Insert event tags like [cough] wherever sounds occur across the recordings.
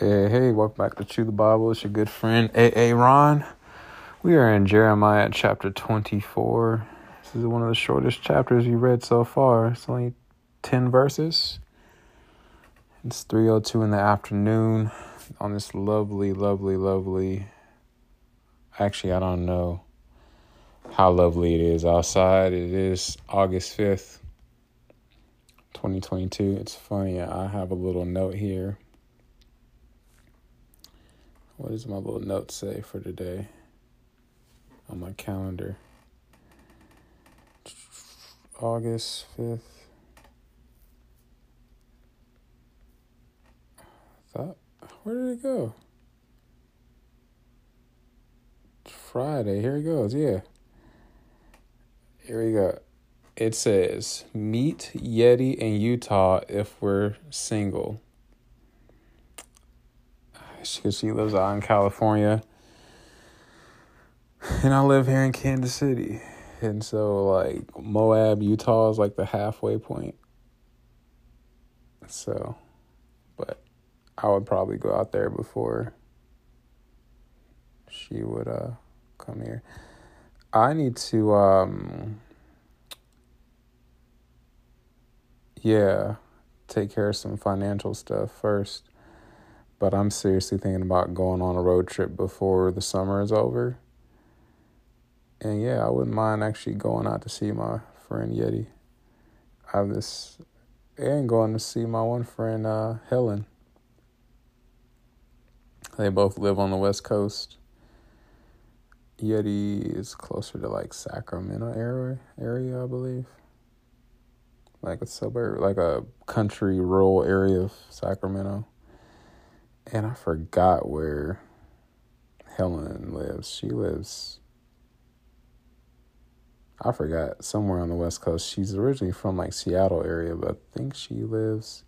Hey, hey, welcome back to Chew the Bible. It's your good friend A.A. Ron. We are in Jeremiah chapter 24. This is one of the shortest chapters you read so far. It's only 10 verses. It's 3.02 in the afternoon on this lovely, lovely, lovely... Actually, I don't know how lovely it is outside. It is August 5th, 2022. It's funny, I have a little note here what does my little note say for today on my calendar? August 5th. thought, where did it go? Friday. Here it goes. Yeah. Here we go. It says, meet Yeti in Utah if we're single she lives out in California. And I live here in Kansas City. And so, like, Moab, Utah is like the halfway point. So, but I would probably go out there before she would uh come here. I need to um yeah, take care of some financial stuff first but I'm seriously thinking about going on a road trip before the summer is over. And yeah, I wouldn't mind actually going out to see my friend Yeti. I have this, and going to see my one friend uh, Helen. They both live on the West Coast. Yeti is closer to like Sacramento area, area I believe. Like a suburb, like a country rural area of Sacramento and I forgot where Helen lives. She lives I forgot somewhere on the west coast. She's originally from like Seattle area, but I think she lives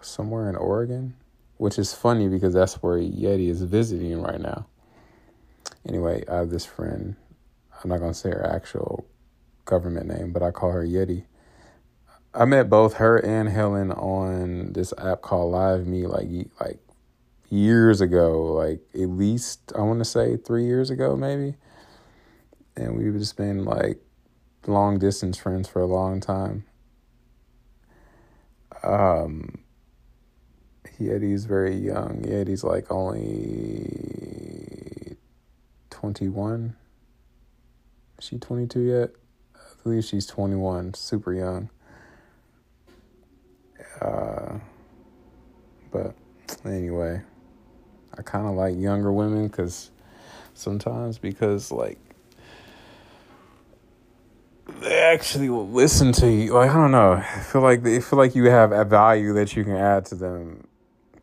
somewhere in Oregon, which is funny because that's where Yeti is visiting right now. Anyway, I have this friend. I'm not going to say her actual government name, but I call her Yeti. I met both her and Helen on this app called Live Me like like years ago, like at least I want to say 3 years ago maybe. And we've just been like long distance friends for a long time. Um Yeti's very young. Yeti's like only 21. Is she 22 yet? I believe she's 21, super young. Uh, but anyway, I kind of like younger women because sometimes because like they actually will listen to you. Like I don't know, I feel like they feel like you have a value that you can add to them. [laughs]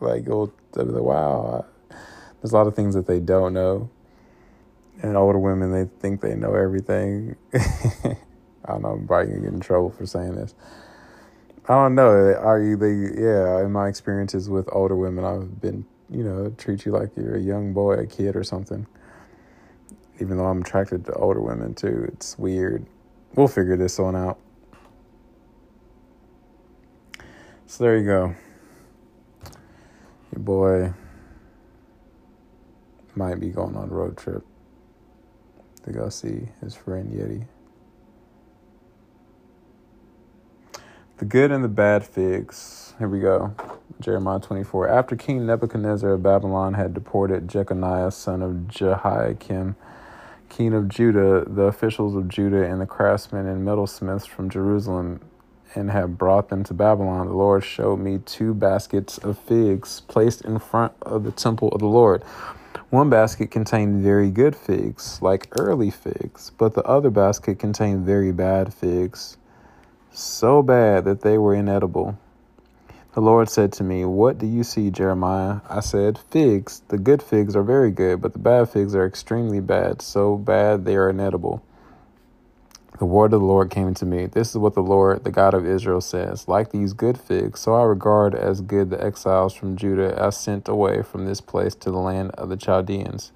like they'll, they'll be like, wow, there's a lot of things that they don't know. And older women, they think they know everything. [laughs] I don't know. I'm probably gonna get in trouble for saying this. I don't know. Are you the yeah? In my experiences with older women, I've been you know treat you like you're a young boy, a kid, or something. Even though I'm attracted to older women too, it's weird. We'll figure this one out. So there you go. Your boy might be going on a road trip to go see his friend Yeti. The good and the bad figs. Here we go. Jeremiah 24. After King Nebuchadnezzar of Babylon had deported Jeconiah, son of Jehoiakim, king of Judah, the officials of Judah, and the craftsmen and metalsmiths from Jerusalem, and had brought them to Babylon, the Lord showed me two baskets of figs placed in front of the temple of the Lord. One basket contained very good figs, like early figs, but the other basket contained very bad figs so bad that they were inedible. The Lord said to me, What do you see, Jeremiah? I said, Figs. The good figs are very good, but the bad figs are extremely bad, so bad they are inedible. The word of the Lord came to me. This is what the Lord, the God of Israel, says Like these good figs, so I regard as good the exiles from Judah I sent away from this place to the land of the Chaldeans.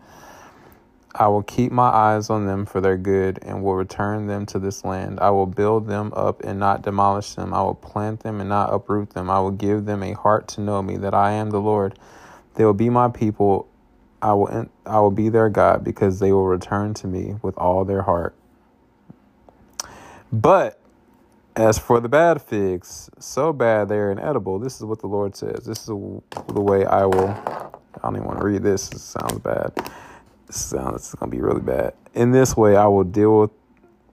I will keep my eyes on them for their good and will return them to this land. I will build them up and not demolish them. I will plant them and not uproot them. I will give them a heart to know me, that I am the Lord. They will be my people. I will, I will be their God because they will return to me with all their heart. But as for the bad figs, so bad they are inedible. This is what the Lord says. This is the way I will. I don't even want to read this. It sounds bad. This sounds uh, going to be really bad. In this way, I will deal with.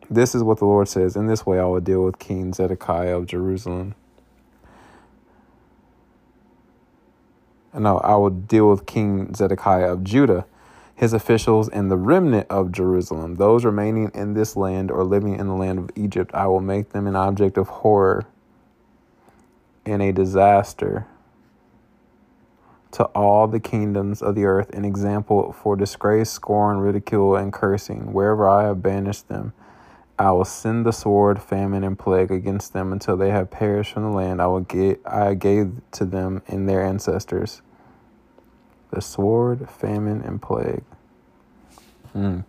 This is what the Lord says. In this way, I will deal with King Zedekiah of Jerusalem. No, I will deal with King Zedekiah of Judah, his officials, and the remnant of Jerusalem. Those remaining in this land or living in the land of Egypt, I will make them an object of horror and a disaster to all the kingdoms of the earth, an example for disgrace, scorn, ridicule, and cursing. Wherever I have banished them, I will send the sword, famine, and plague against them until they have perished from the land I will get I gave to them and their ancestors. The sword, famine, and plague. Hmm.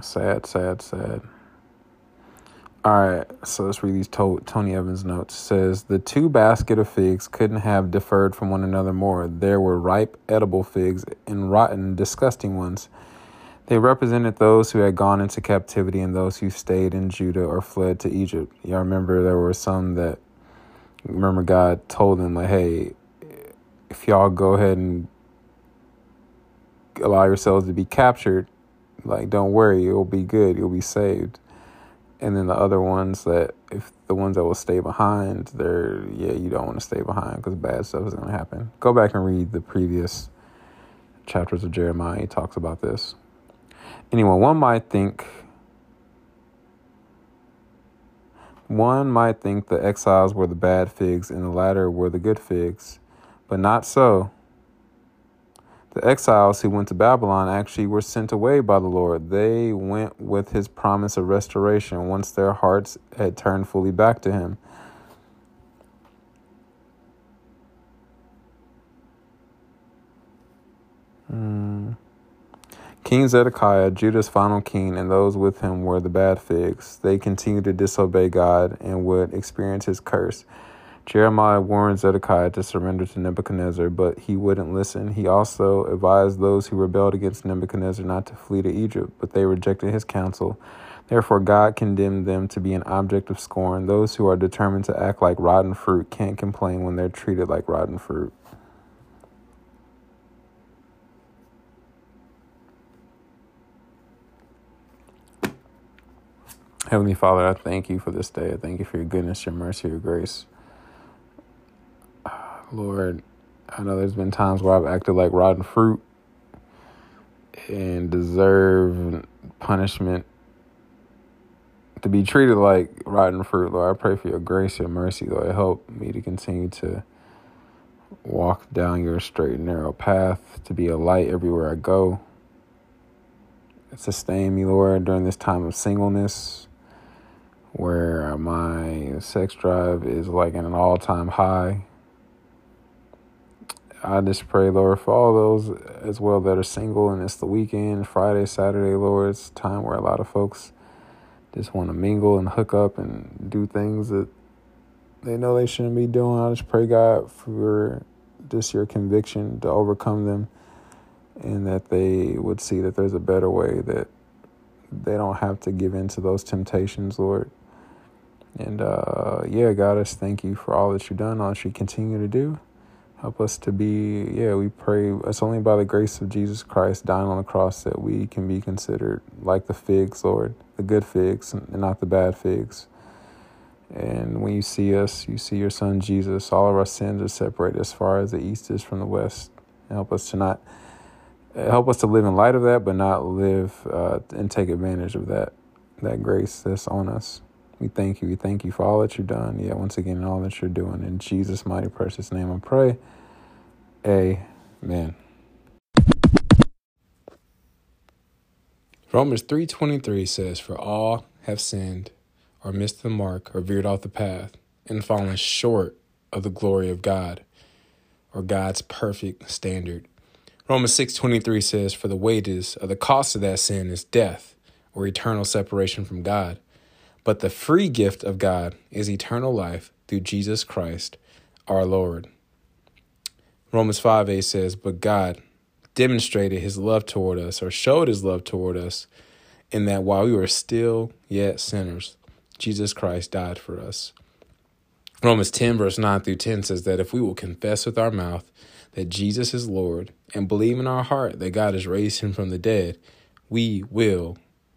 Sad, sad, sad. All right, so let's read these to- Tony Evans notes. It says the two basket of figs couldn't have differed from one another more. There were ripe, edible figs and rotten, disgusting ones. They represented those who had gone into captivity and those who stayed in Judah or fled to Egypt. Y'all remember there were some that remember God told them like, "Hey, if y'all go ahead and allow yourselves to be captured, like don't worry, you'll be good, you'll be saved." And then the other ones that if the ones that will stay behind, they're yeah, you don't want to stay behind because bad stuff is going to happen. Go back and read the previous chapters of Jeremiah. He talks about this. Anyway, one might think one might think the exiles were the bad figs and the latter were the good figs, but not so. The exiles who went to Babylon actually were sent away by the Lord. They went with his promise of restoration once their hearts had turned fully back to him. Hmm. King Zedekiah, Judah's final king, and those with him were the bad figs. They continued to disobey God and would experience his curse. Jeremiah warned Zedekiah to surrender to Nebuchadnezzar, but he wouldn't listen. He also advised those who rebelled against Nebuchadnezzar not to flee to Egypt, but they rejected his counsel. Therefore, God condemned them to be an object of scorn. Those who are determined to act like rotten fruit can't complain when they're treated like rotten fruit. Heavenly Father, I thank you for this day. I thank you for your goodness, your mercy, your grace. Lord, I know there's been times where I've acted like rotten fruit and deserve punishment to be treated like rotten fruit, Lord. I pray for your grace, your mercy, Lord. Help me to continue to walk down your straight and narrow path, to be a light everywhere I go. Sustain me, Lord, during this time of singleness where my sex drive is like in an all time high. I just pray, Lord, for all those as well that are single and it's the weekend, Friday, Saturday, Lord. It's time where a lot of folks just want to mingle and hook up and do things that they know they shouldn't be doing. I just pray, God, for just your conviction to overcome them and that they would see that there's a better way, that they don't have to give in to those temptations, Lord. And uh, yeah, God, I just thank you for all that you've done, all that you continue to do. Help us to be, yeah, we pray. It's only by the grace of Jesus Christ dying on the cross that we can be considered like the figs, Lord, the good figs and not the bad figs. And when you see us, you see your son Jesus. All of our sins are separated as far as the east is from the west. Help us to not help us to live in light of that, but not live uh, and take advantage of that that grace that's on us. We thank you. We thank you for all that you've done. Yeah, once again, all that you're doing. In Jesus' mighty precious name I pray. Amen. Romans 3.23 says, For all have sinned or missed the mark or veered off the path and fallen short of the glory of God. or God's perfect standard. Romans 6:23 says for the wages of the cost of that sin is death or eternal separation from God. But the free gift of God is eternal life through Jesus Christ our Lord. Romans 5 8 says, But God demonstrated his love toward us, or showed his love toward us, in that while we were still yet sinners, Jesus Christ died for us. Romans 10, verse 9 through 10 says that if we will confess with our mouth that Jesus is Lord and believe in our heart that God has raised him from the dead, we will,